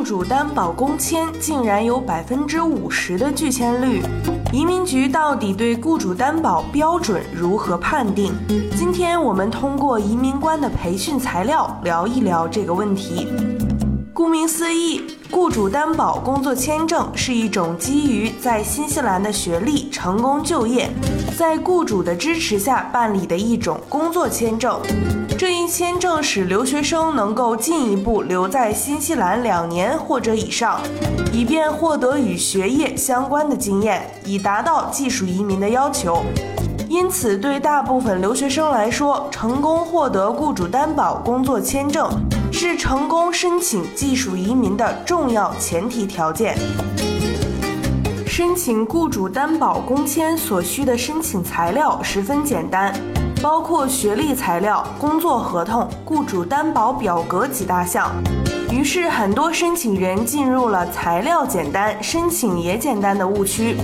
雇主担保公签竟然有百分之五十的拒签率，移民局到底对雇主担保标准如何判定？今天我们通过移民官的培训材料聊一聊这个问题。顾名思义，雇主担保工作签证是一种基于在新西兰的学历成功就业，在雇主的支持下办理的一种工作签证。这一签证使留学生能够进一步留在新西兰两年或者以上，以便获得与学业相关的经验，以达到技术移民的要求。因此，对大部分留学生来说，成功获得雇主担保工作签证是成功申请技术移民的重要前提条件。申请雇主担保工签所需的申请材料十分简单。包括学历材料、工作合同、雇主担保表格几大项，于是很多申请人进入了材料简单、申请也简单的误区，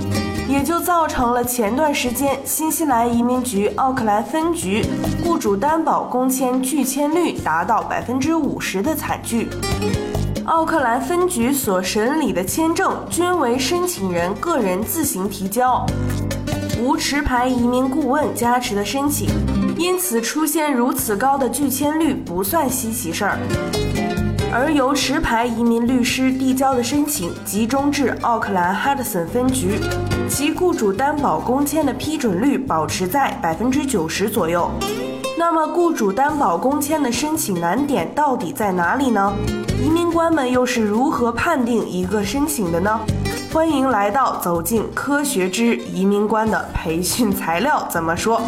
也就造成了前段时间新西兰移民局奥克兰分局雇主担保工签拒签率达到百分之五十的惨剧。奥克兰分局所审理的签证均为申请人个人自行提交。无持牌移民顾问加持的申请，因此出现如此高的拒签率不算稀奇事儿。而由持牌移民律师递交的申请集中至奥克兰哈德森分局，其雇主担保工签的批准率保持在百分之九十左右。那么，雇主担保工签的申请难点到底在哪里呢？移民官们又是如何判定一个申请的呢？欢迎来到走进科学之移民官的培训材料怎么说？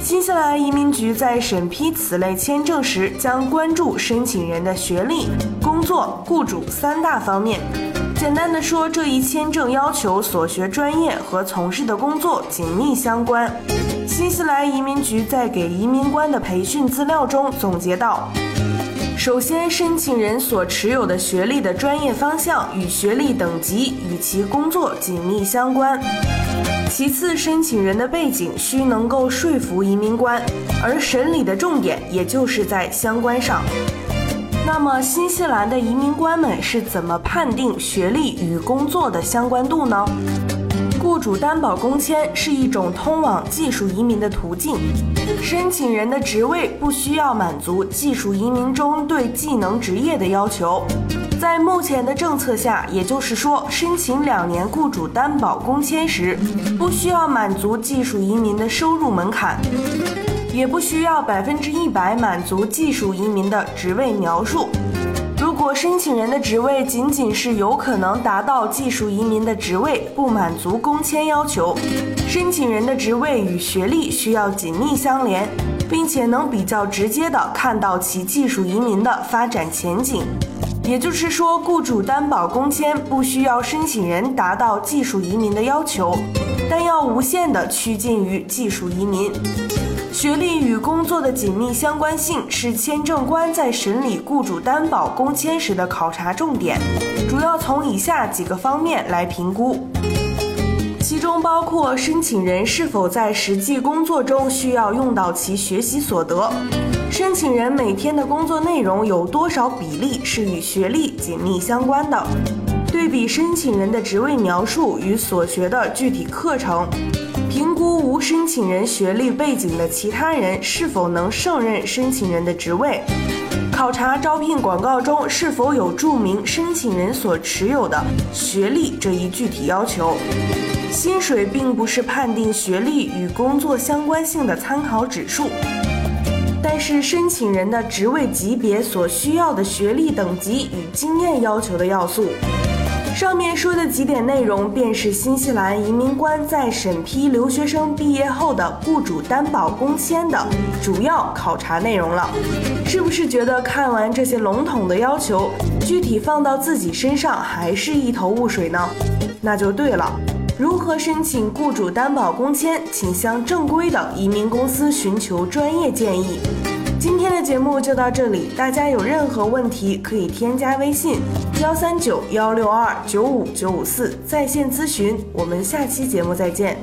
新西兰移民局在审批此类签证时，将关注申请人的学历、工作、雇主三大方面。简单的说，这一签证要求所学专业和从事的工作紧密相关。新西兰移民局在给移民官的培训资料中总结到。首先，申请人所持有的学历的专业方向与学历等级与其工作紧密相关。其次，申请人的背景需能够说服移民官，而审理的重点也就是在相关上。那么，新西兰的移民官们是怎么判定学历与工作的相关度呢？主担保工签是一种通往技术移民的途径，申请人的职位不需要满足技术移民中对技能职业的要求。在目前的政策下，也就是说，申请两年雇主担保工签时，不需要满足技术移民的收入门槛，也不需要百分之一百满足技术移民的职位描述。如果申请人的职位仅仅是有可能达到技术移民的职位，不满足工签要求，申请人的职位与学历需要紧密相连，并且能比较直接的看到其技术移民的发展前景。也就是说，雇主担保工签不需要申请人达到技术移民的要求，但要无限的趋近于技术移民。学历与工作的紧密相关性是签证官在审理雇主担保工签时的考察重点，主要从以下几个方面来评估，其中包括申请人是否在实际工作中需要用到其学习所得，申请人每天的工作内容有多少比例是与学历紧密相关的，对比申请人的职位描述与所学的具体课程。评估无申请人学历背景的其他人是否能胜任申请人的职位，考察招聘广告中是否有注明申请人所持有的学历这一具体要求。薪水并不是判定学历与工作相关性的参考指数，但是申请人的职位级别所需要的学历等级与经验要求的要素。上面说的几点内容，便是新西兰移民官在审批留学生毕业后的雇主担保工签的主要考察内容了。是不是觉得看完这些笼统的要求，具体放到自己身上还是一头雾水呢？那就对了。如何申请雇主担保工签，请向正规的移民公司寻求专业建议。今天的节目就到这里，大家有任何问题可以添加微信幺三九幺六二九五九五四在线咨询。我们下期节目再见。